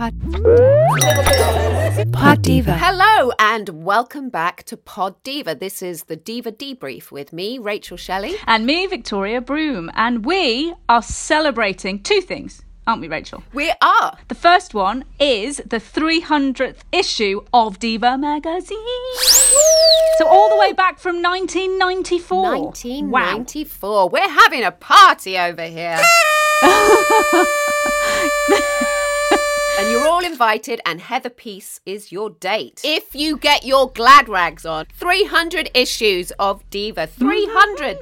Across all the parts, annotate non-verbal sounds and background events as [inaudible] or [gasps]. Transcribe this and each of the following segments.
Pod Diva. Hello and welcome back to Pod Diva. This is the Diva Debrief with me, Rachel Shelley. And me, Victoria Broom. And we are celebrating two things, aren't we, Rachel? We are. The first one is the 300th issue of Diva magazine. So, all the way back from 1994. 1994. We're having a party over here. [laughs] [laughs] and you're all invited, and Heather Peace is your date. If you get your glad rags on, 300 issues of Diva. 300.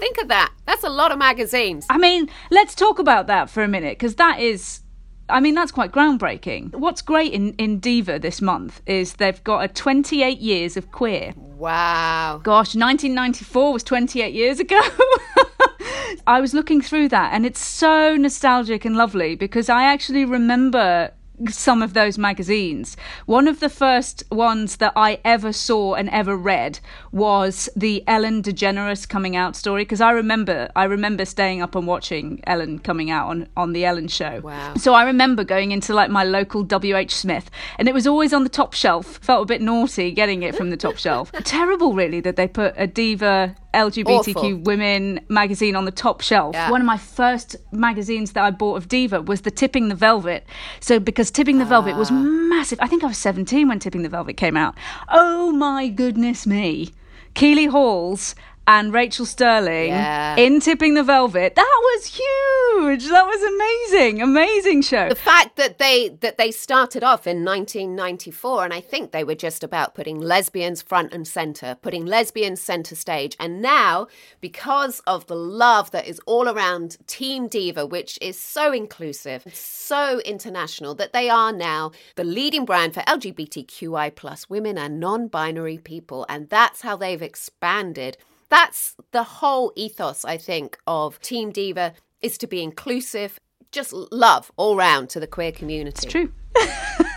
Think of that. That's a lot of magazines. I mean, let's talk about that for a minute because that is. I mean, that's quite groundbreaking. What's great in, in Diva this month is they've got a 28 years of queer. Wow. Gosh, 1994 was 28 years ago. [laughs] I was looking through that and it's so nostalgic and lovely because I actually remember some of those magazines. One of the first ones that I ever saw and ever read was the Ellen DeGeneres coming out story because I remember I remember staying up and watching Ellen coming out on on the Ellen show. Wow. So I remember going into like my local WH Smith and it was always on the top shelf. Felt a bit naughty getting it from the top shelf. [laughs] Terrible really that they put a diva LGBTQ Awful. women magazine on the top shelf. Yeah. One of my first magazines that I bought of Diva was the Tipping the Velvet. So because Tipping the Velvet Ah. was massive. I think I was 17 when Tipping the Velvet came out. Oh my goodness me. Keeley Hawes and Rachael Stirling Yeah. in Tipping the Velvet. That was huge. That was amazing. Amazing show. The fact that they that they started off in 1994 and I think they were just about putting lesbians front and center, putting lesbians center stage. And now because of the love that is all around Team Diva, which is so inclusive, so international that they are now the leading brand for LGBTQI plus women and non-binary people and that's how they've expanded. That's the whole ethos I think of Team Diva is to be inclusive just love all round to the queer community. It's true. [laughs]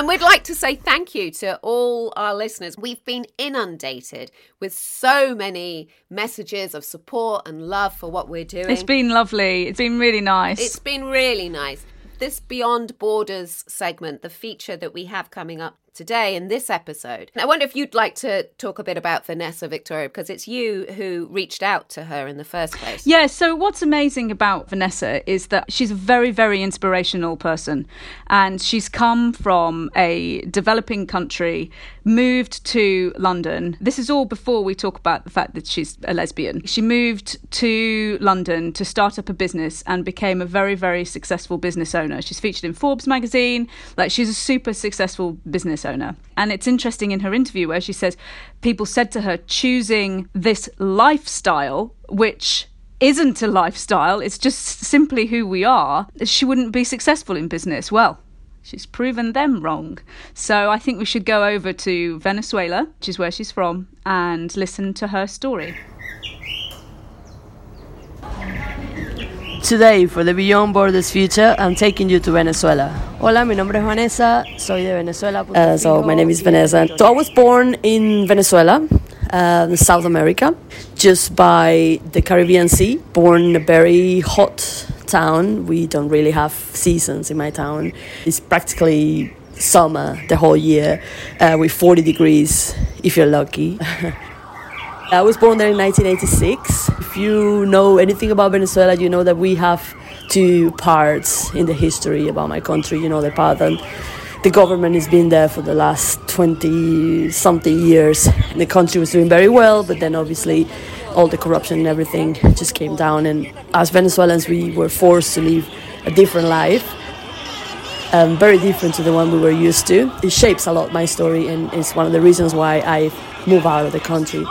And we'd like to say thank you to all our listeners. We've been inundated with so many messages of support and love for what we're doing. It's been lovely. It's been really nice. It's been really nice. This Beyond Borders segment, the feature that we have coming up today in this episode. I wonder if you'd like to talk a bit about Vanessa Victoria, because it's you who reached out to her in the first place. Yeah, so what's amazing about Vanessa is that she's a very, very inspirational person. And she's come from a developing country, moved to London. This is all before we talk about the fact that she's a lesbian. She moved to London to start up a business and became a very, very successful business owner. She's featured in Forbes magazine. Like, she's a super successful business. And it's interesting in her interview where she says people said to her, choosing this lifestyle, which isn't a lifestyle, it's just simply who we are, she wouldn't be successful in business. Well, she's proven them wrong. So I think we should go over to Venezuela, which is where she's from, and listen to her story. Today, for the Beyond Borders future, I'm taking you to Venezuela. Hola, mi nombre es Vanessa, soy de Venezuela. Uh, so my name is Vanessa. So I was born in Venezuela, uh, South America, just by the Caribbean Sea. Born in a very hot town. We don't really have seasons in my town. It's practically summer the whole year, uh, with 40 degrees if you're lucky. [laughs] I was born there in 1986. If you know anything about Venezuela, you know that we have two parts in the history about my country. You know, the part that the government has been there for the last 20 something years. The country was doing very well, but then obviously all the corruption and everything just came down. And as Venezuelans, we were forced to live a different life. Um, very different to the one we were used to. It shapes a lot my story, and it's one of the reasons why I moved out of the country.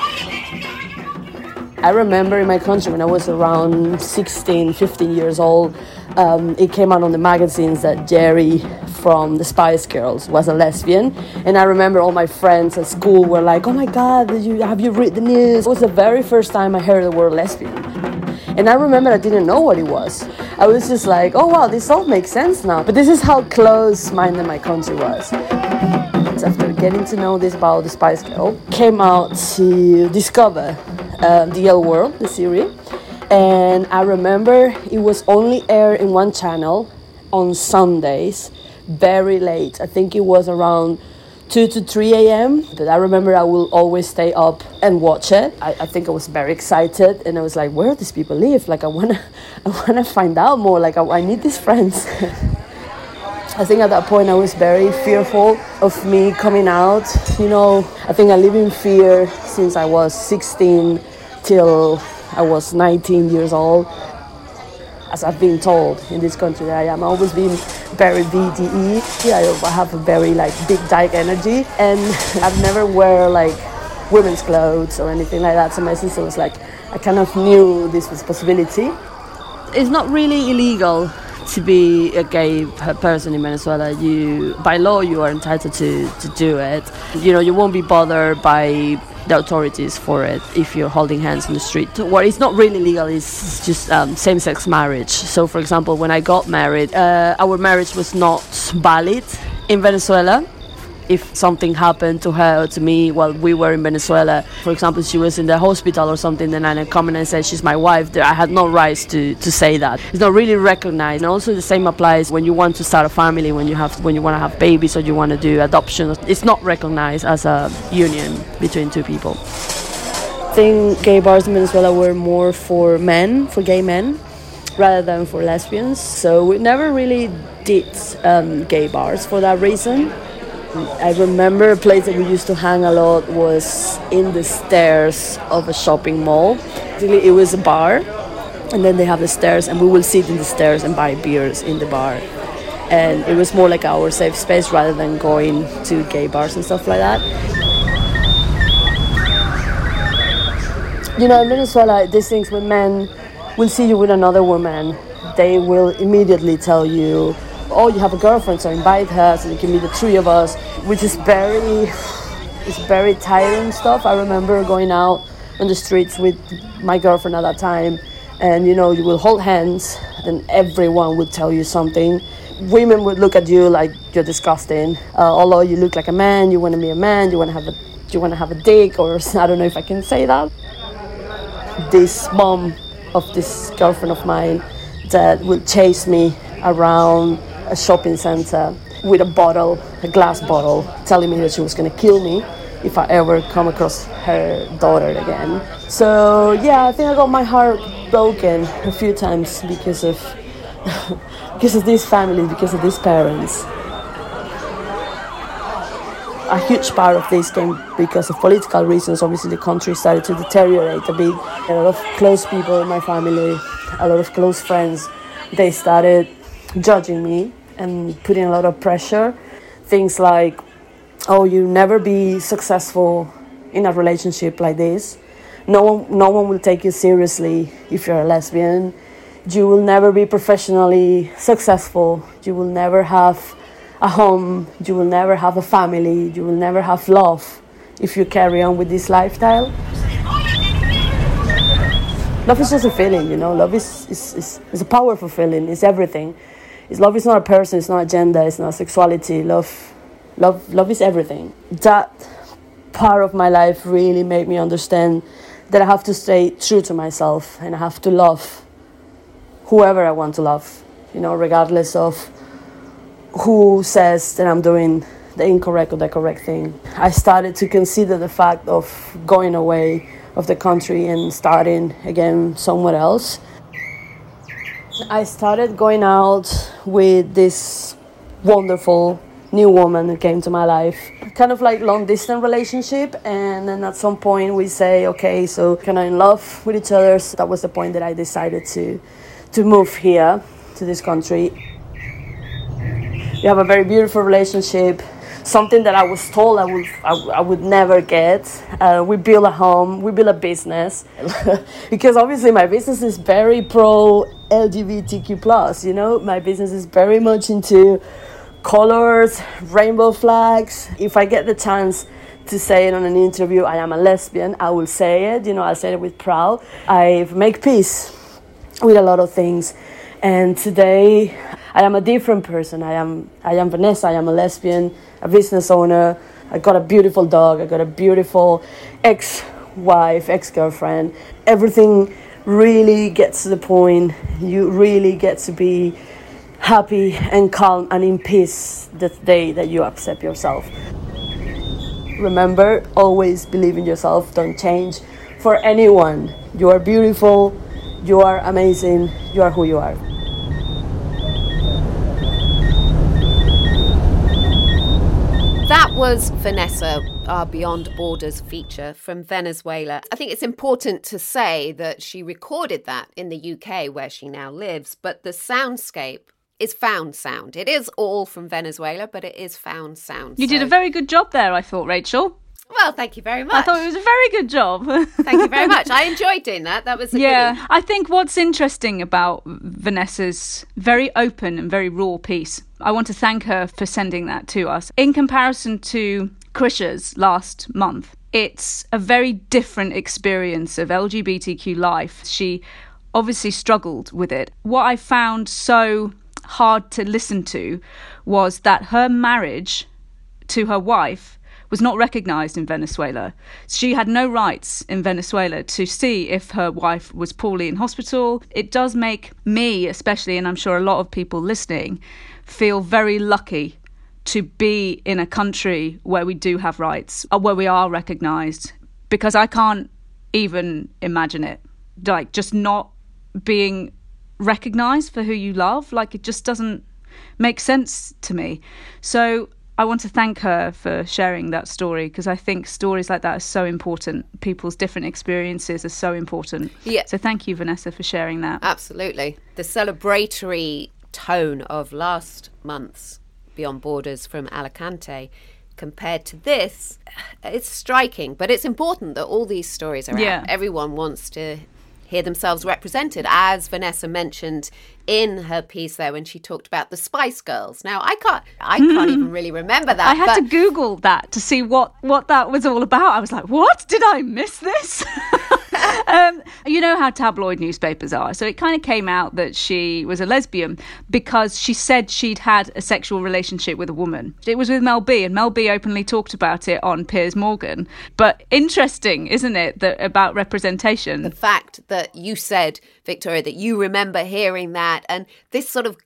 I remember in my country when I was around 16, 15 years old, um, it came out on the magazines that Geri from the Spice Girls was a lesbian. And I remember all my friends at school were like, oh my God, you, have you read the news? It was the very first time I heard the word lesbian. And I remember I didn't know what it was. I was just like, oh wow, this all makes sense now. But this is how close minded my country was. After getting to know this about the Spice Girl, came out to discover uh, the L Word, the series. And I remember it was only aired in one channel on Sundays, very late. I think it was around 2 to 3 a.m. But I remember I will always stay up and watch it. I, I think I was very excited and I was like, where do these people live? Like, I wanna, [laughs] I wanna find out more. Like, I, I need these friends. [laughs] I think at that point I was very fearful of me coming out. You know, I think I live in fear since I was 16 till I was 19 years old. As I've been told in this country, I am always been very BDE. Yeah, I have a very like big dyke energy, and [laughs] I've never wear like women's clothes or anything like that. So my sister was like, I kind of knew this was possibility. It's not really illegal to be a gay person in Venezuela, you by law you are entitled to, to do it. You know, you won't be bothered by the authorities for it if you're holding hands in the street. What is not really legal is just um, same-sex marriage. So, for example, when I got married, uh, our marriage was not valid in Venezuela if something happened to her or to me while we were in Venezuela, for example, she was in the hospital or something, then I come in and say she's my wife, I had no rights to, to say that. It's not really recognized. And also the same applies when you want to start a family, when you have when you want to have babies or you want to do adoption. It's not recognized as a union between two people. I think gay bars in Venezuela were more for men, for gay men, rather than for lesbians. So we never really did um, gay bars for that reason. I remember a place that we used to hang a lot was in the stairs of a shopping mall. It was a bar, and then they have the stairs, and we will sit in the stairs and buy beers in the bar. And it was more like our safe space rather than going to gay bars and stuff like that. You know, in Venezuela, these things when men will see you with another woman, they will immediately tell you oh, you have a girlfriend, so invite her so you can meet the three of us, which is very, it's very tiring stuff. I remember going out on the streets with my girlfriend at that time, and you know, you will hold hands, and everyone would tell you something. Women would look at you like you're disgusting. Uh, although you look like a man, you want to be a man, you want to have a, you want to have a dick, or [laughs] I don't know if I can say that. This mom of this girlfriend of mine that would chase me around a shopping center with a bottle, a glass bottle, telling me that she was going to kill me if I ever come across her daughter again. So yeah, I think I got my heart broken a few times because of [laughs] because of this family, because of these parents. A huge part of this came because of political reasons. Obviously, the country started to deteriorate a bit. A lot of close people in my family, a lot of close friends, they started judging me and putting a lot of pressure. Things like, oh, you'll never be successful in a relationship like this. No one, no one will take you seriously if you're a lesbian. You will never be professionally successful. You will never have a home. You will never have a family. You will never have love if you carry on with this lifestyle. Love is just a feeling, you know. Love is, is, is, is a powerful feeling. It's everything. It's love is not a person, it's not gender, it's not sexuality. Love, love, love is everything. That part of my life really made me understand that I have to stay true to myself and I have to love whoever I want to love, you know, regardless of who says that I'm doing the incorrect or the correct thing. I started to consider the fact of going away of the country and starting again somewhere else. I started going out with this wonderful new woman who came to my life. Kind of like long distance relationship and then at some point we say, okay, so kind of in love with each other. So that was the point that I decided to to move here to this country. We have a very beautiful relationship something that I was told I would I, I would never get. Uh, we build a home, we build a business, [laughs] because obviously my business is very pro LGBTQ plus. You know, my business is very much into colors, rainbow flags. If I get the chance to say it on an interview, I am a lesbian, I will say it. You know, I'll say it with proud. I make peace with a lot of things, and today I am a different person. I am I am Vanessa. I am a lesbian, a business owner. I got a beautiful dog. I got a beautiful ex-wife, ex-girlfriend. Everything really get to the point. You really get to be happy and calm and in peace the day that you accept yourself. Remember, always believe in yourself. Don't change for anyone. You are beautiful. You are amazing. You are who you are. That was Vanessa, our Beyond Borders feature from Venezuela. I think it's important to say that she recorded that in the UK where she now lives, but the soundscape is found sound. It is all from Venezuela, but it is found sound. You so- did a very good job there, I thought, Rachel. well. Thank you very much. I thought it was a very good job. [laughs] Thank you very [laughs] much. I enjoyed doing that. That was a yeah, goodie. I think what's interesting about Vanessa's very open and very raw piece, I want to thank her for sending that to us. In comparison to Krisha's last month, it's a very different experience of LGBTQ life. She obviously struggled with it. What I found so hard to listen to was that her marriage to her wife was not recognized in Venezuela. She had no rights in Venezuela to see if her wife was poorly in hospital. It does make me, especially, and I'm sure a lot of people listening, feel very lucky to be in a country where we do have rights, or where we are recognized, because I can't even imagine it. Like, just not being recognized for who you love. Like, it just doesn't make sense to me. So, I want to thank her for sharing that story because I think stories like that are so important. People's different experiences are so important. Yeah. So thank you, Vanessa, for sharing that. Absolutely. The celebratory tone of last month's Beyond Borders from Alicante compared to this, it's striking, but it's important that all these stories are Yeah. out. Everyone wants to hear themselves represented, as Vanessa mentioned in her piece there when she talked about the Spice Girls. Now, I can't, I can't hmm. even really remember that. I had to Google that to see what, what that was all about. I was like, what? Did I miss this? [laughs] [laughs] um, you know how tabloid newspapers are. So it kind of came out that she was a lesbian because she said she'd had a sexual relationship with a woman. It was with Mel B, and Mel B openly talked about it on Piers Morgan. But interesting, isn't it, that about representation? the fact that you said, Victoria, that you remember hearing that and this sort of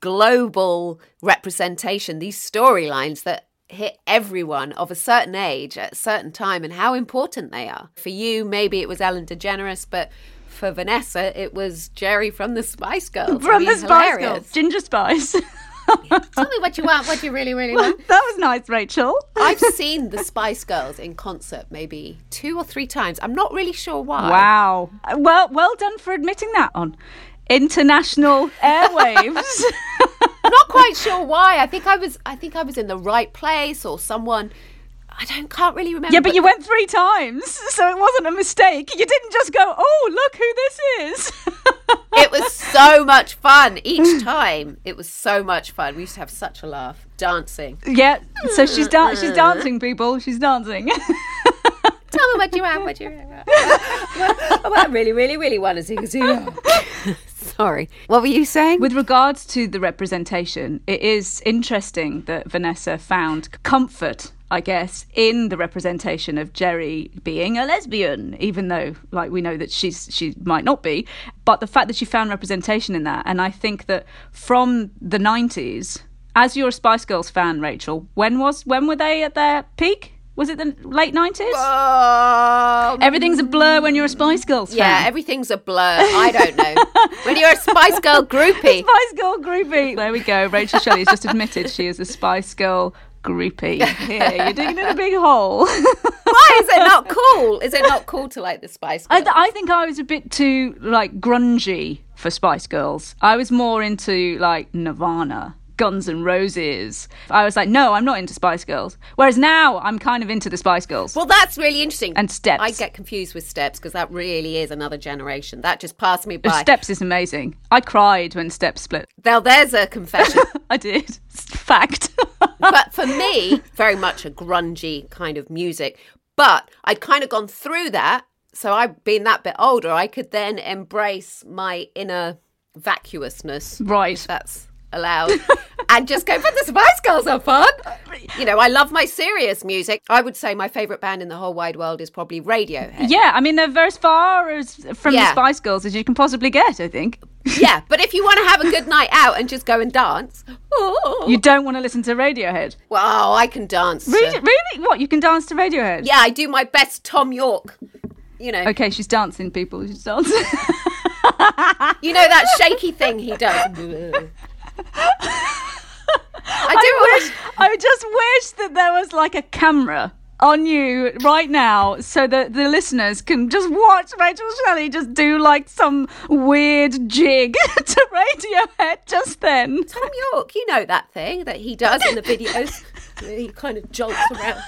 global representation, these storylines that hit everyone of a certain age at a certain time and how important they are. For you, maybe it was Ellen DeGeneres, but for Vanessa, it was Geri from the Spice Girls. [laughs] From the Spice. Girls, Ginger Spice. [laughs] Tell me what you want, what you really, really want. [laughs] that was nice, Rachel. I've seen the Spice Girls in concert maybe two or three times. I'm not really sure why. Wow. Well, well done for admitting that on international airwaves. Not quite sure why. I think I was I think I was in the right place or someone I don't can't really remember. yeah, but you went three times, [laughs] so it wasn't a mistake. You didn't just go, "Oh, look who this is." [laughs] it was so much fun each time. It was so much fun. We used to have such a laugh dancing. yeah. So she's da- she's dancing, people. She's dancing. [laughs] Tell me what you want, what you want. what, what I really, really, really want to see. Sorry. What were you saying? With regards to the representation, it is interesting that Vanessa found comfort, I guess, in the representation of Geri being a lesbian, even though, like, we know that she's she might not be. But the fact that she found representation in that, and I think that from the '90s, as you're a Spice Girls fan, Rachel, when was when were they at their peak? Was it the late 90s? Um, Everything's a blur when you're a Spice Girls fan. yeah, everything's a blur. I don't know. [laughs] when you're a Spice Girl groupie. [laughs] Spice Girl groupie. There we go. Rachel Shelley has just admitted she is a Spice Girl groupie. Here, you're digging in a [laughs] big hole. Why is it not cool? Is it not cool to like the Spice I, Girls? I think I was a bit too like grungy for Spice Girls. I was more into like Nirvana, Guns and Roses. I was like, no, I'm not into Spice Girls. Whereas now I'm kind of into the Spice Girls. well, that's really interesting. And Steps. I get confused with Steps because that really is another generation. That just passed me by. Steps is amazing. I cried when Steps split. Now, there's a confession. [laughs] I did. Fact. [laughs] but for me, very much a grungy kind of music. But I'd kind of gone through that. So I've been that bit older. I could then embrace my inner vacuousness. Right. That's allowed. and just go, but the Spice Girls are fun. You know, I love my serious music. I would say my favourite band in the whole wide world is probably Radiohead. yeah, I mean they're very as far as from Yeah. the Spice Girls as you can possibly get. I think Yeah, but if you want to have a good night out and just go and dance, oh, you don't want to listen to Radiohead. well, I can dance. to- Really? Really? What? You can dance to Radiohead? Yeah, I do my best Thom Yorke. You know, Okay, she's dancing. People, she's dancing. you know that shaky thing he does. [laughs] I do. wish, I just wish that there was like a camera on you right now so that the listeners can just watch Rachel Shelley just do like some weird jig [laughs] to Radiohead just then. Thom Yorke, you know that thing that he does in the videos. [laughs] he kind of jolts around.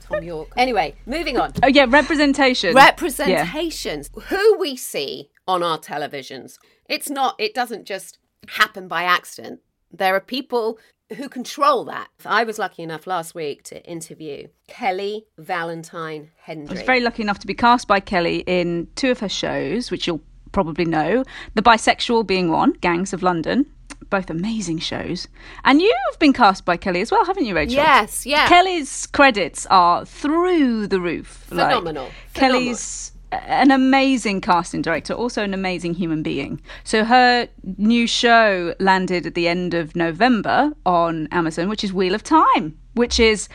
Thom Yorke. Anyway, moving on. Oh yeah, representation. Representations. Who we see on our televisions. It's not. It doesn't just happen by accident. There are people who control that. I was lucky enough last week to interview Kelly Valentine I was very lucky enough to be cast by Kelly in two of her shows, which you'll probably know. The Bisexual being one, Gangs of London. Both amazing shows. And you've been cast by Kelly as well, haven't you, Rachel? Yes, yeah. Kelly's credits are through the roof. like, Phenomenal. Kelly's an amazing casting director, also an amazing human being. So her new show landed at the end of November on Amazon, which is Wheel of Time, which is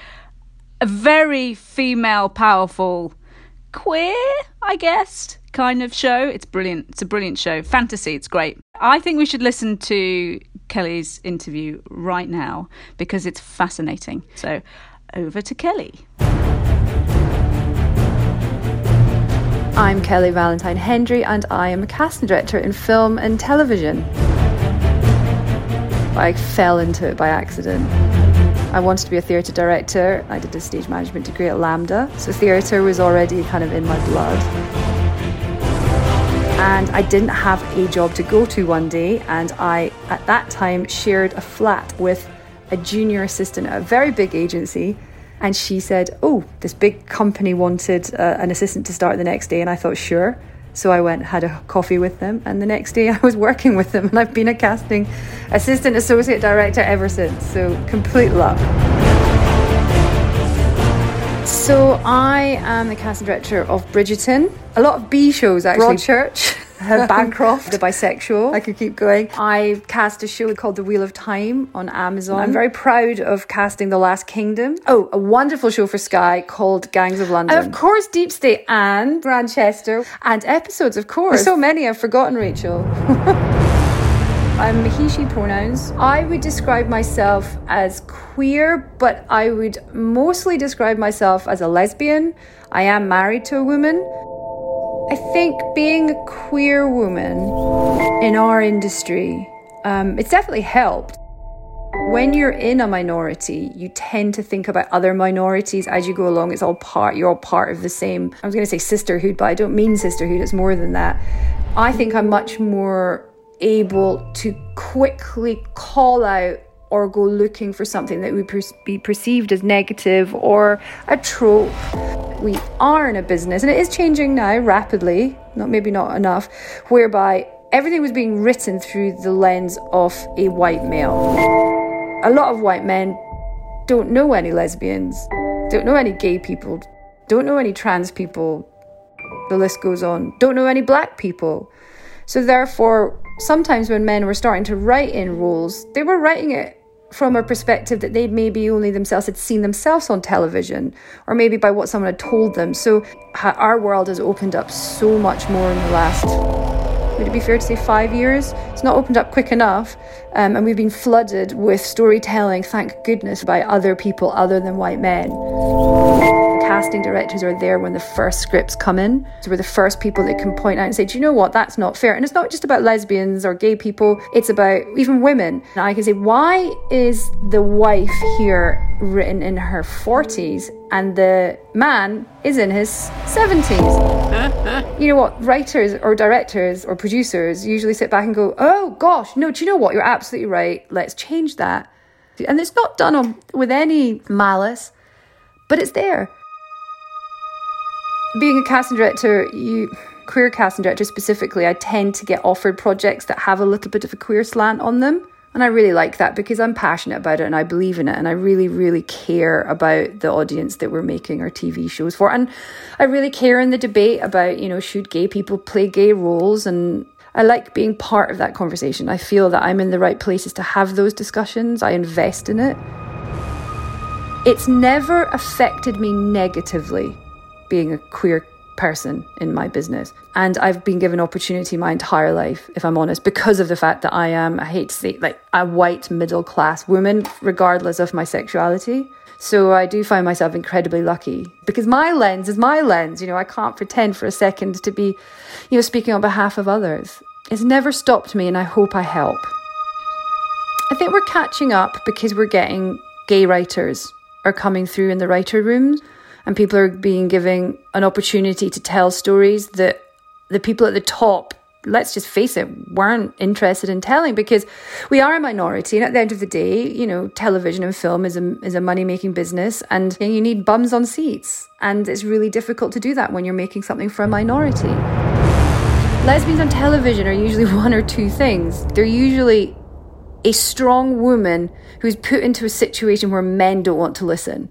a very female, powerful, queer, I guess, kind of show. It's brilliant. It's a brilliant show. Fantasy, it's great. I think we should listen to Kelly's interview right now because it's fascinating. So over to Kelly. I'm Kelly Valentine Hendry, and I am a casting director in film and television. I fell into it by accident. I wanted to be a theatre director. I did a stage management degree at LAMDA, so theatre was already kind of in my blood. And I didn't have a job to go to one day, and I, at that time, shared a flat with a junior assistant at a very big agency. And she said, Oh, this big company wanted uh, an assistant to start the next day. And I thought, Sure. So I went, had a coffee with them, and the next day [laughs] I was working with them. And I've been a casting assistant associate director ever since. So complete luck. So I am the casting director of Bridgerton. A lot of B shows actually. Broadchurch. [laughs] [laughs] Bancroft, the bisexual. I could keep going. I cast a show called The Wheel of Time on Amazon. I'm very proud of casting The Last Kingdom. Oh, a wonderful show for Sky called Gangs of London. And of course, Deep State and Grantchester. And episodes, of course. There's so many I've forgotten, Rachel. [laughs] I'm he, she pronouns. I would describe myself as queer, but I would mostly describe myself as a lesbian. I am married to a woman. I think being a queer woman in our industry, um, it's definitely helped. When you're in a minority, you tend to think about other minorities as you go along. It's all part, you're all part of the same, I was going to say sisterhood, but I don't mean sisterhood, it's more than that. I think I'm much more able to quickly call out or go looking for something that would per- be perceived as negative or a trope. We are in a business, and it is changing now rapidly, not maybe not enough, whereby everything was being written through the lens of a white male. A lot of white men don't know any lesbians, don't know any gay people, don't know any trans people. The list goes on. Don't know any black people. So therefore, sometimes when men were starting to write in roles, they were writing it from a perspective that they'd maybe only themselves had seen themselves on television or maybe by what someone had told them. So our world has opened up so much more in the last, would it be fair to say five years? It's not opened up quick enough. Um, and we've been flooded with storytelling, thank goodness, by other people other than white men casting directors are there when the first scripts come in. So we're the first people that can point out and say, do you know what? That's not fair. And it's not just about lesbians or gay people, it's about even women. And I can say, why is the wife here written in her 40s and the man is in his 70s? [laughs] you know what? Writers or directors or producers usually sit back and go, oh gosh, no, do you know what? You're absolutely right. Let's change that. And it's not done on, with any malice, but it's there being a casting director, you queer casting director specifically, I tend to get offered projects that have a little bit of a queer slant on them. And I really like that because I'm passionate about it and I believe in it and I really, really care about the audience that we're making our TV shows for. And I really care in the debate about, you know, should gay people play gay roles and I like being part of that conversation. I feel that I'm in the right places to have those discussions. I invest in it. It's never affected me negatively being a queer person in my business. And I've been given opportunity my entire life, if I'm honest, because of the fact that I am, I hate to say, like a white middle class woman, regardless of my sexuality. So I do find myself incredibly lucky because my lens is my lens. You know, I can't pretend for a second to be, you know, speaking on behalf of others. It's never stopped me, and I hope I help. I think we're catching up because we're getting gay writers are coming through in the writer rooms and people are being given an opportunity to tell stories that the people at the top let's just face it, weren't interested in telling because we are a minority. And at the end of the day, you know, television and film is a, is a money making business and you need bums on seats. And it's really difficult to do that when you're making something for a minority. Lesbians on television are usually [laughs] one or two things. They're usually a strong woman who's put into a situation where men don't want to listen.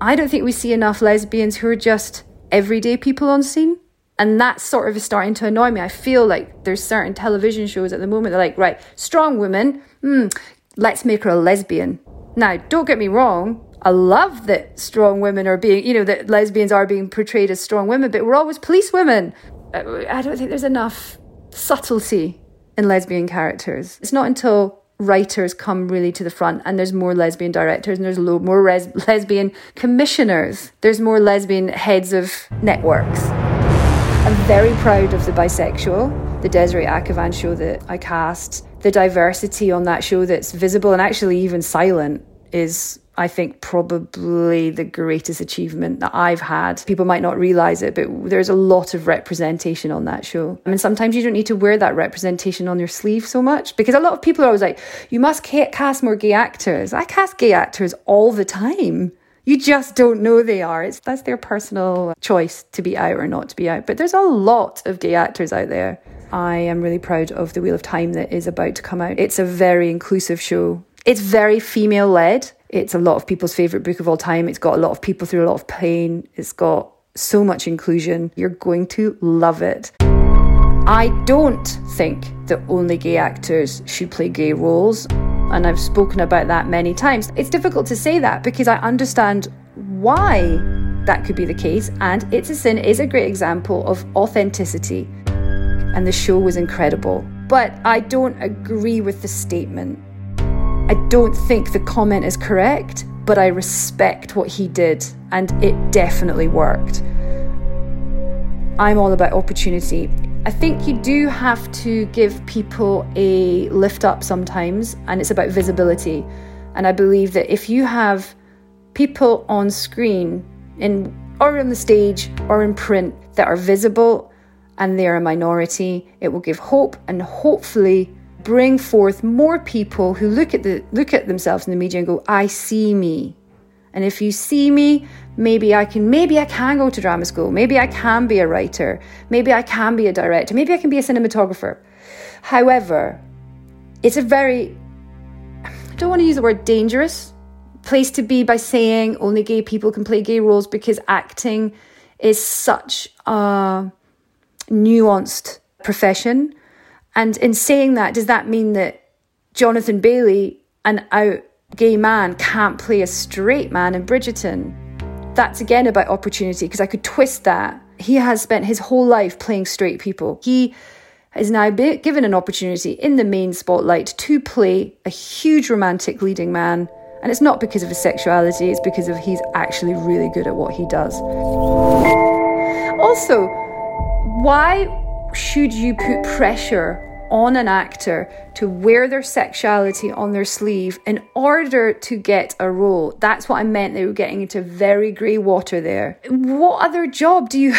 I don't think we see enough lesbians who are just everyday people on scene. And that sort of starting to annoy me. I feel like there's certain television shows at the moment they're like, right, strong woman, mm, let's make her a lesbian. Now, don't get me wrong, I love that strong women are being, you know, that lesbians are being portrayed as strong women, but we're always police women. Uh, I don't think there's enough subtlety in lesbian characters. It's not until writers come really to the front and there's more lesbian directors and there's more res- [laughs] lesbian commissioners. There's more lesbian heads of networks. I'm very proud of the bisexual the Desiree Akhavan show that i cast. The diversity on that show that's visible and actually even silent is I think probably the greatest achievement that I've had. People might not realize it, but there's a lot of representation on that show. I mean, sometimes you don't need to wear that representation on your sleeve so much because a lot of people are always like, you must cast more gay actors. I cast gay actors all the time. You just don't know they are. It's that's their personal choice to be out or not to be out. But there's a lot of gay actors out there. I am really proud of The Wheel of Time that is about to come out. It's a very inclusive show. It's very female led. It's a lot of people's favourite book of all time. It's got a lot of people through a lot of pain. It's got so much inclusion. You're going to love it. I don't think that only gay actors should play gay roles. And I've spoken about that many times. It's difficult to say that because I understand why that could be the case. And It's a Sin is a great example of authenticity. And the show was incredible. But I don't agree with the statement I don't think the comment is correct, but I respect what he did, and it definitely worked. I'm all about opportunity. I think you do have to give people a lift up sometimes, and it's about visibility. And I believe that if you have people on screen in or on the stage or in print that are visible and they're a minority, it will give hope and hopefully bring forth more people who look at the look at themselves in the media and go, I see me. And if you see me, maybe I can maybe I can go to drama school. Maybe I can be a writer. Maybe I can be a director. Maybe I can be a cinematographer. However, it's a very I don't want to use the word dangerous place to be by saying only gay people can play gay roles because acting is such a nuanced profession and in saying that, does that mean that Jonathan Bailey, an out gay man can't play a straight man in Bridgerton. That's again about opportunity because I could twist that. He has spent his whole life playing straight people. He is now given an opportunity in the main spotlight to play a huge romantic leading man. And it's not because of his sexuality, it's because of he's actually really good at what he does. Also, why should you put pressure on an actor to wear their sexuality on their sleeve in order to get a role. That's what I meant. They were getting into very grey water there. What other job do you,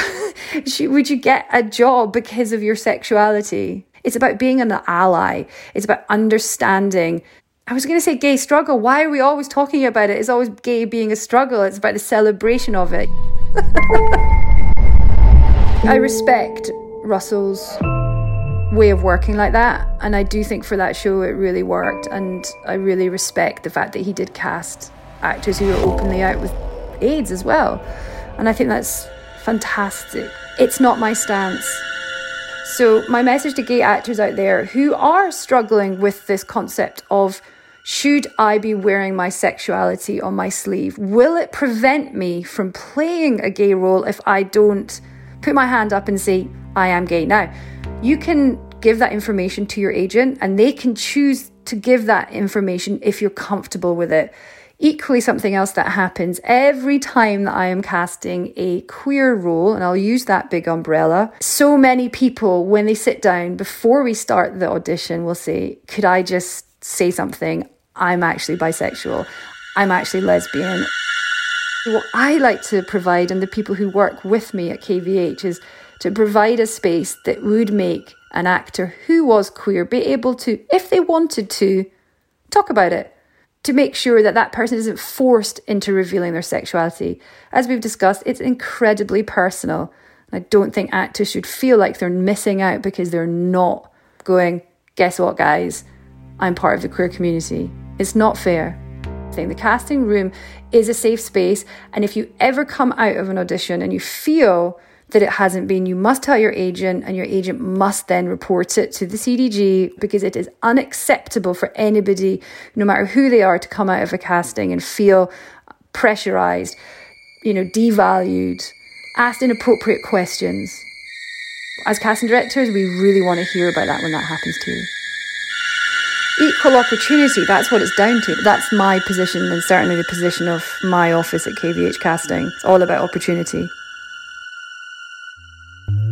[laughs] would you get a job because of your sexuality? It's about being an ally. It's about understanding. I was going to say gay struggle. Why are we always talking about it? It's always gay being a struggle. It's about the celebration of it. [laughs] I respect Russell's way of working like that. And I do think for that show it really worked. And I really respect the fact that he did cast actors who were openly out with AIDS as well. And I think that's fantastic. It's not my stance. So, my message to gay actors out there who are struggling with this concept of should I be wearing my sexuality on my sleeve? Will it prevent me from playing a gay role if I don't put my hand up and say, I am gay? Now, you can give that information to your agent and they can choose to give that information if you're comfortable with it. Equally, something else that happens every time that I am casting a queer role, and I'll use that big umbrella. So many people, when they sit down before we start the audition, will say, Could I just say something? I'm actually bisexual. I'm actually lesbian. What I like to provide, and the people who work with me at KVH, is to provide a space that would make an actor who was queer be able to, if they wanted to, talk about it, to make sure that that person isn't forced into revealing their sexuality. As we've discussed, it's incredibly personal. I don't think actors should feel like they're missing out because they're not going, guess what, guys? I'm part of the queer community. It's not fair. The casting room is a safe space. And if you ever come out of an audition and you feel that it hasn't been, you must tell your agent, and your agent must then report it to the CDG because it is unacceptable for anybody, no matter who they are, to come out of a casting and feel pressurized, you know, devalued, asked inappropriate questions. As casting directors, we really want to hear about that when that happens to you. Equal opportunity, that's what it's down to. That's my position and certainly the position of my office at KVH Casting. It's all about opportunity.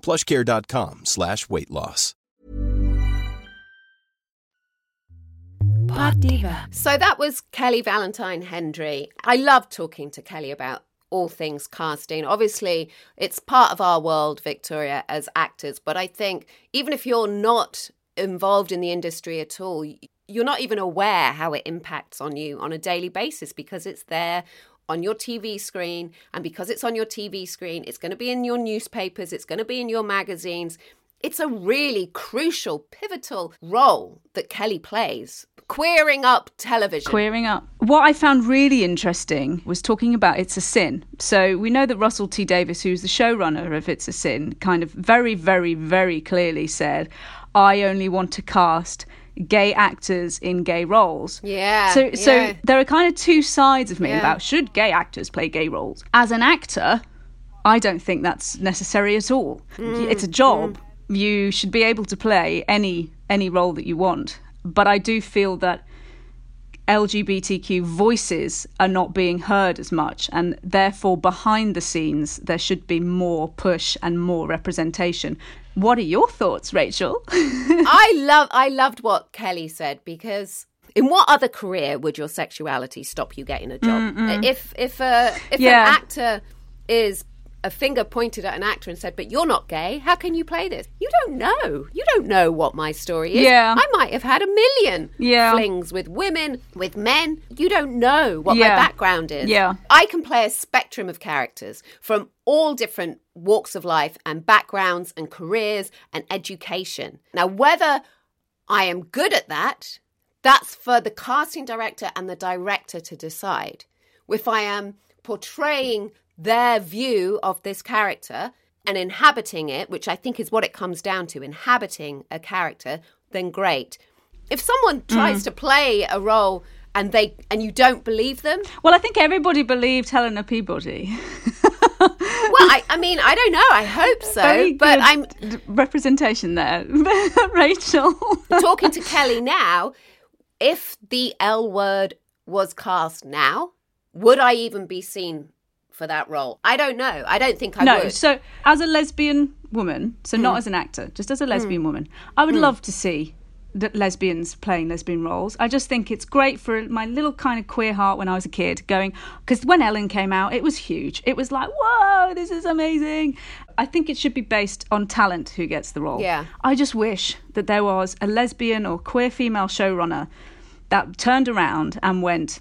plushcare.com slash weight loss. Pod Diva. So that was Kelly Valentine Hendry. I love talking to Kelly about all things casting. Obviously, it's part of our world, Victoria, as actors, but I think even if you're not involved in the industry at all, you're not even aware how it impacts on you on a daily basis because it's there on your TV screen. And because it's on your TV screen, it's going to be in your newspapers, it's going to be in your magazines. It's a really crucial, pivotal role that Kelly plays. Queering up television. Queering up. What I found really interesting was talking about It's a Sin. So we know that Russell T Davies, who's the showrunner of It's a Sin, kind of very, very, very clearly said, I only want to cast gay actors in gay roles. Yeah. So so yeah. there are kind of two sides of me Yeah. about should gay actors play gay roles. As an actor, I don't think that's necessary at all. Mm, It's a job. You should be able to play any any role that you want. But I do feel that LGBTQ voices are not being heard as much, and therefore behind the scenes there should be more push and more representation. What are your thoughts, Rachel? [laughs] I love I loved what Kelly said because in what other career would your sexuality stop you getting a job? Mm-mm. If if a if Yeah. an actor is a finger pointed at an actor and said, "But you're not gay. How can you play this?" You don't know. You don't know what my story is. Yeah. I might have had a million Yeah. flings with women, with men. You don't know what Yeah. my background is. Yeah. I can play a spectrum of characters from all different walks of life and backgrounds and careers and education. Now, whether I am good at that, that's for the casting director and the director to decide. If I am portraying their view of this character and inhabiting it, which I think is what it comes down to, inhabiting a character, then great. If someone tries Mm. to play a role and they and you don't believe them, well, I think everybody believed Helena Peabody. [laughs] well, I, I mean, I don't know. I hope so, Very but I'm representation there, [laughs] Rachel. talking to Kelly now. If the L word was cast now, would I even be seen for that role? I don't know. I don't think I no, would. so as a lesbian woman, so not Mm. as an actor, just as a lesbian woman, I would Mm. love to see lesbians playing lesbian roles. I just think it's great for my little kind of queer heart when I was a kid going because when Ellen came out, it was huge. It was like, whoa, this is amazing. I think it should be based on talent who gets the role. Yeah. I just wish that there was a lesbian or queer female showrunner that turned around and went,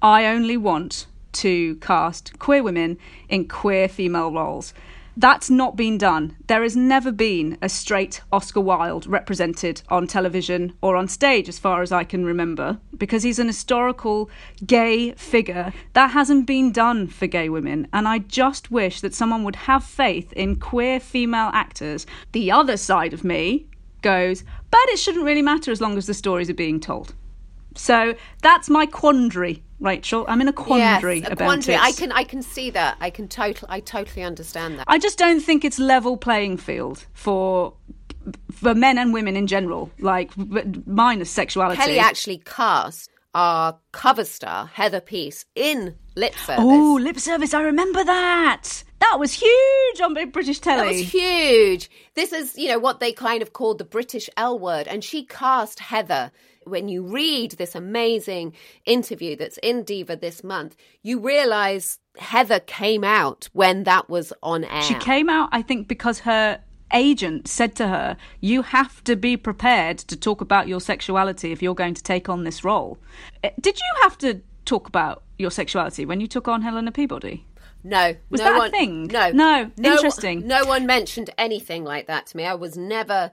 I only want to cast queer women in queer female roles. That's not been done. There has never been a straight Oscar Wilde represented on television or on stage, as far as I can remember, because he's an historical gay figure. That hasn't been done for gay women. And I just wish that someone would have faith in queer female actors. The other side of me goes, but it shouldn't really matter as long as the stories are being told. So that's my quandary, Rachel. I'm in a quandary yes, a about quandary. it. I can I can see that. I can totally I totally understand that. I just don't think it's level playing field for for men and women in general, like minus sexuality. Kelly actually cast our cover star Heather Peace in lip service. Oh, lip service! I remember that. That was huge on Big British Telly. That was huge. This is, you know, what they kind of called the British L word. And she cast Heather. When you read this amazing interview that's in Diva this month, you realize Heather came out when that was on air. She came out, I think, because her agent said to her, You have to be prepared to talk about your sexuality if you're going to take on this role. Uh, Did you have to talk about your sexuality when you took on Helena Peabody? No, Was no that a thing? No, No, interesting. No one mentioned anything like that to me. I was never,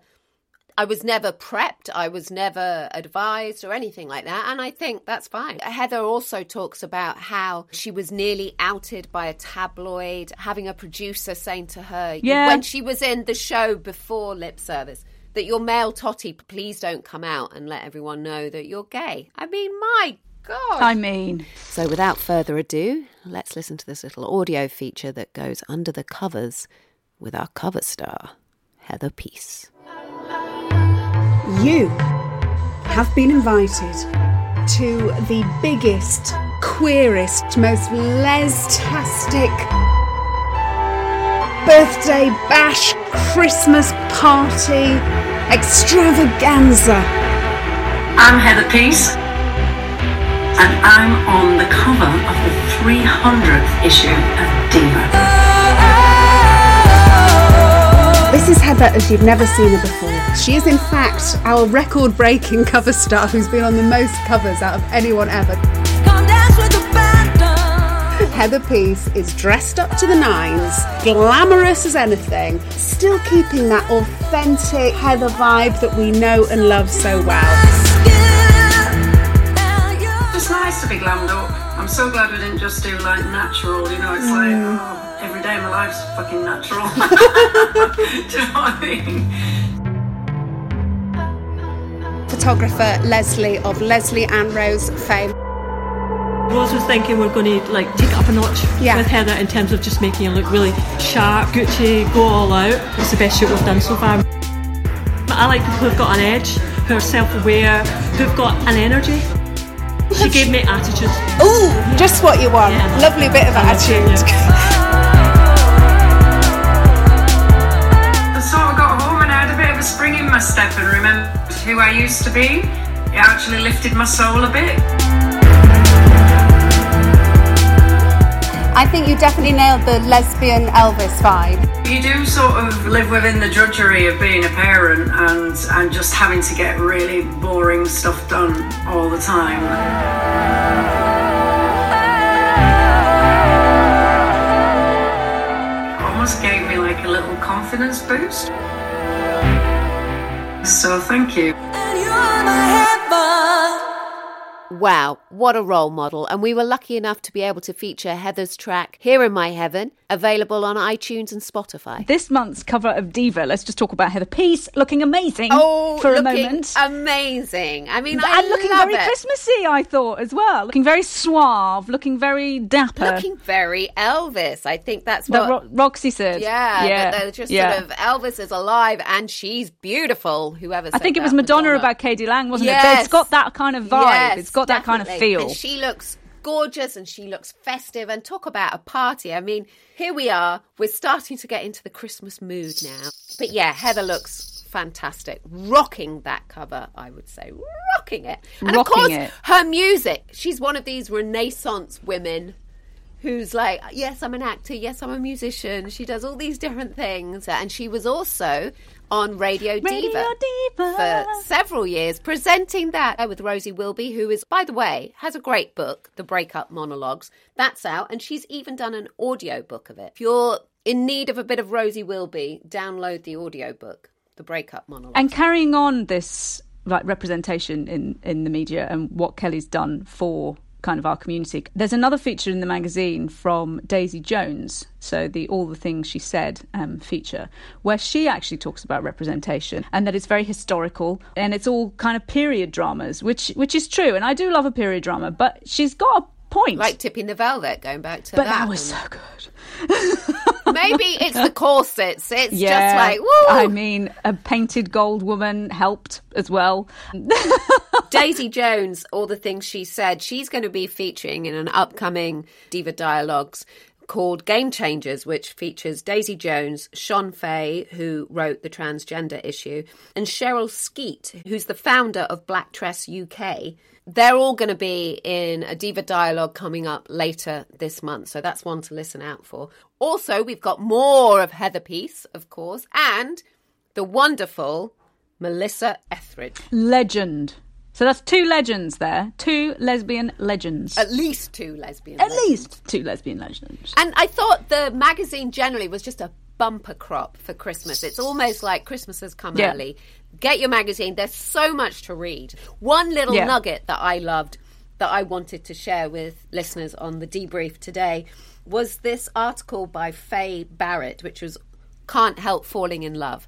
I was never prepped. I was never advised or anything like that. And I think that's fine. Heather also talks about how she was nearly outed by a tabloid, having a producer saying to her Yeah. when she was in the show before lip service. That your male totty, please don't come out and let everyone know that you're gay. I mean, my God. I mean, So, without further ado, let's listen to this little audio feature that goes under the covers with our cover star, Heather Peace. You have been invited to the biggest, queerest, most lestastic birthday bash Christmas party extravaganza. I'm Heather Peace, and I'm on the cover of the 300th issue of Diva. This is Heather as you've never seen her before. She is, in fact, our record breaking [laughs] cover star who's been on the most covers out of anyone ever. Heather Peace is dressed up to the nines, glamorous as anything, still keeping that authentic Heather vibe that we know and love so well. It's nice to be glammed up. I'm so glad we didn't just do like natural, you know, it's like, oh, every day of my life's fucking natural. [laughs] [laughs] do you know what I mean? Photographer Leslie of Leslie and Rose fame. Rose was thinking we're going to like take it up a notch Yeah. with Heather in terms of just making her look really sharp, Gucci, go all out. It's the best shoot we've done so far. But I like people who've got an edge, who are self-aware, who've got an energy. She gave me attitude. Ooh, just what you want. Lovely bit of attitude. I sort of got home and I had a bit of a spring in my step and remembered who I used to be. It actually lifted my soul a bit. I think you definitely nailed the lesbian Elvis vibe. You do sort of live within the drudgery of being a parent and, and just having to get really boring stuff done all the time. Almost gave me like a little confidence boost. So thank you. Wow, what a role model. And we were lucky enough to be able to feature Heather's track Here in My Heaven, available on iTunes and Spotify. This month's cover of Diva, let's just talk about Heather Peace looking amazing Oh, for a moment. amazing. I mean, I and looking very it. Christmassy, I thought as well. Looking very suave, looking very dapper. Looking very Elvis. I think that's that what Ro- Roxy said. Yeah, yeah, that they're just yeah. sort of Elvis is alive and she's beautiful. Whoever I think it was that, Madonna, about k.d. lang, wasn't it? But it's got that kind of vibe. Yes, it's got that kind of feel. And she looks gorgeous and she looks festive and talk about a party. I mean, here we are. We're starting to get into the Christmas mood now. But yeah, Heather looks fantastic. Rocking that cover, I would say. Rocking it. And of course, it. her music. She's one of these Renaissance women who's like, yes, I'm an actor, yes, I'm a musician. She does all these different things. And she was also on Radio, Radio Diva, Diva. for several years, presenting that with Rosie Wilby, who is, by the way, has a great book, The Breakup Monologues. That's out, and she's even done an audio book of it. If you're in need of a bit of Rosie Wilby, download the audio book, The Breakup Monologues. And carrying on this like representation in in the media and what Kelly's done for kind of our community. There's another feature in the magazine from Daisy Jones, so the All the Things She Said um, feature, where she actually talks about representation and that it's very historical and it's all kind of period dramas, which which is true. And I do love a period drama, but she's got a point. like Tipping the Velvet, going back to that. but that. that was so good. [laughs] Maybe it's the corsets. It's yeah, just like, woo! I mean, a painted gold woman helped as well. [laughs] Daisy Jones, all the things she said, she's going to be featuring in an upcoming Diva Dialogues called Game Changers, which features Daisy Jones, Shon Faye, who wrote the transgender issue, and Cheryl Skeet, who's the founder of Black Dress UK. They're all going to be in a Diva Dialogue coming up later this month, so that's one to listen out for. Also, we've got more of Heather Peace, of course, and the wonderful Melissa Etheridge. Legend. So that's two legends there. Two lesbian legends. At least two lesbian. At legends. least two lesbian legends. And I thought the magazine generally was just a bumper crop for Christmas. It's almost like Christmas has come Yeah. early. Get your magazine. There's so much to read. One little Yeah. nugget that I loved that I wanted to share with listeners on the debrief today was this article by Faye Barrett, which was Can't Help Falling in Love.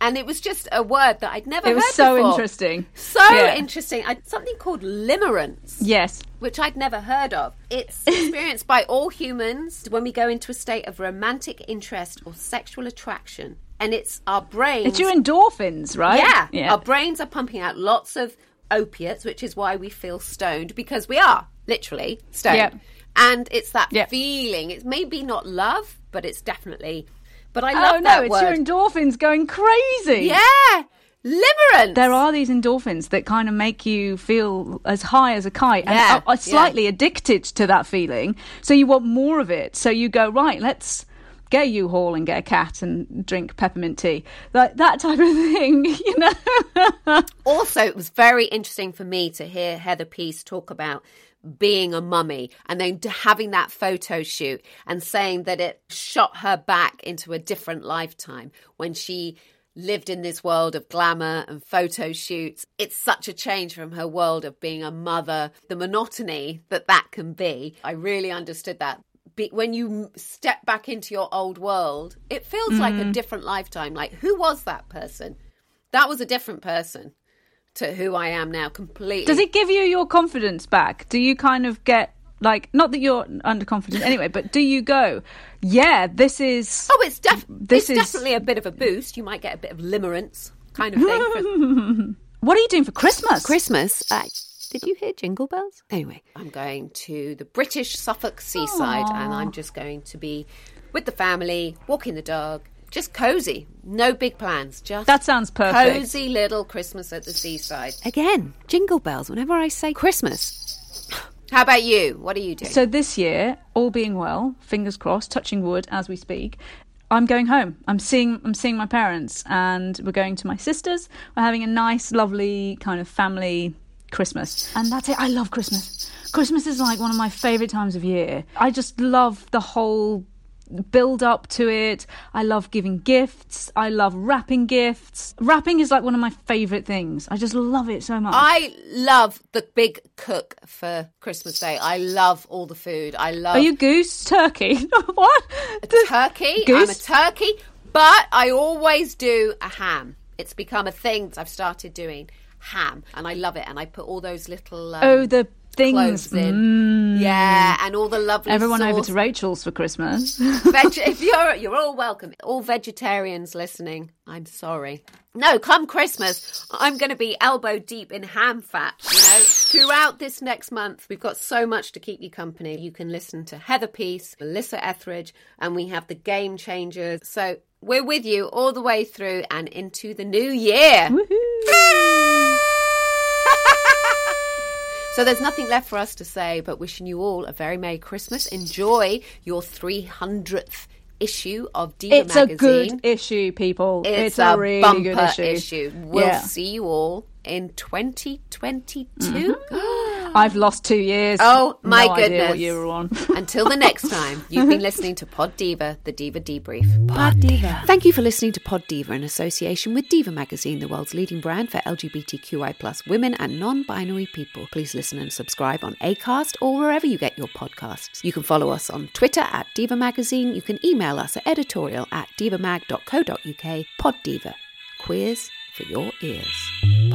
And it was just a word that I'd never It was heard so before. interesting. So Yeah. interesting. I, something called limerence Yes. which I'd never heard of. It's [laughs] experienced by all humans when we go into a state of romantic interest or sexual attraction. And it's our brains. It's your endorphins, right? Yeah. Yeah. Our brains are pumping out lots of opiates, which is why we feel stoned because we are literally stoned. Yep. And it's that Yep. feeling. It's maybe not love, but it's definitely. But I oh love no, that it's word. your endorphins going crazy. Yeah. Limerence. There are these endorphins that kind of make you feel as high as a kite and Yeah, are, are slightly addicted to that feeling. So you want more of it. So you go, right, let's get a U-Haul and get a cat and drink peppermint tea. Like that type of thing, [laughs] you know. also, it was very interesting for me to hear Heather Peace talk about being a mummy and then having that photo shoot and saying that it shot her back into a different lifetime when she lived in this world of glamour and photo shoots. It's such a change from her world of being a mother, the monotony that that can be. I really understood that. Be- When you step back into your old world, it feels like a Mm. different lifetime. Like, who was that person? That was a different person to who I am now completely. Does it give you your confidence back? Do you kind of get like not that you're underconfident [laughs] anyway, but do you go, yeah, this is Oh, it's, def- This it's is- definitely a bit of a boost. You might get a bit of limerence kind of thing. [laughs] What are you doing for Christmas? Christmas. Uh, did you hear jingle bells? Anyway, I'm going to the British Suffolk seaside and I'm just going to be with the family, walking the dog, just cozy. No big plans. Just That sounds perfect. Cozy little Christmas at the seaside. Again, jingle bells whenever I say Christmas. How about you? What are you doing? So this year, all being well, fingers crossed, touching wood as we speak, I'm going home. I'm seeing I'm seeing my parents and we're going to my sisters. We're having a nice, lovely kind of family Christmas. And that's it. I love Christmas. Christmas is like one of my favorite times of year. I just love the whole build up to it. I love giving gifts. I love wrapping gifts. Wrapping is like one of my favorite things. I just love it so much. I love the big cook for Christmas Day. I love all the food. I love Are you goose turkey? [laughs] what? a turkey. Goose? I'm a turkey, but I always do a ham. It's become a thing that I've started doing ham, and I love it. And I put all those little um, oh, the things. in. Mm. Yeah, and all the lovely. Everyone over to Rachel's for Christmas. [laughs] Veg- if you're you're all welcome. All vegetarians listening, I'm sorry. No, come Christmas, I'm going to be elbow deep in ham fat. You know, throughout this next month, we've got so much to keep you company. You can listen to Heather Peace, Melissa Etheridge, and we have the Game Changers. So we're with you all the way through and into the new year. So there's nothing left for us to say but wishing you all a very Merry Christmas. Enjoy your 300th issue of Diva it's magazine. a good issue, people. It's, a, a, really bumper good issue. We'll Yeah. see you all in 2022. Mm-hmm. [gasps] I've lost two years. Oh my no goodness! Idea what you were on. [laughs] Until the next time, you've been listening to Pod Diva, the Diva Debrief. Pod Diva. Thank you for listening to Pod Diva in association with Diva Magazine, the world's leading brand for LGBTQI plus women and non-binary people. Please listen and subscribe on Acast or wherever you get your podcasts. You can follow us on Twitter at Diva Magazine. You can email us at editorial at divamag.co.uk. Pod Diva. Queers for your ears.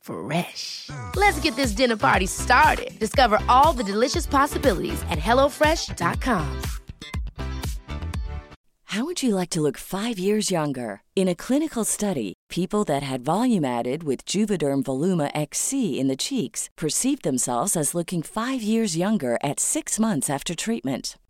Fresh. Let's get this dinner party started. Discover all the delicious possibilities at hellofresh.com. How would you like to look five years younger? In a clinical study, people that had volume added with Juvederm Voluma XC in the cheeks perceived themselves as looking five years younger at six months after treatment.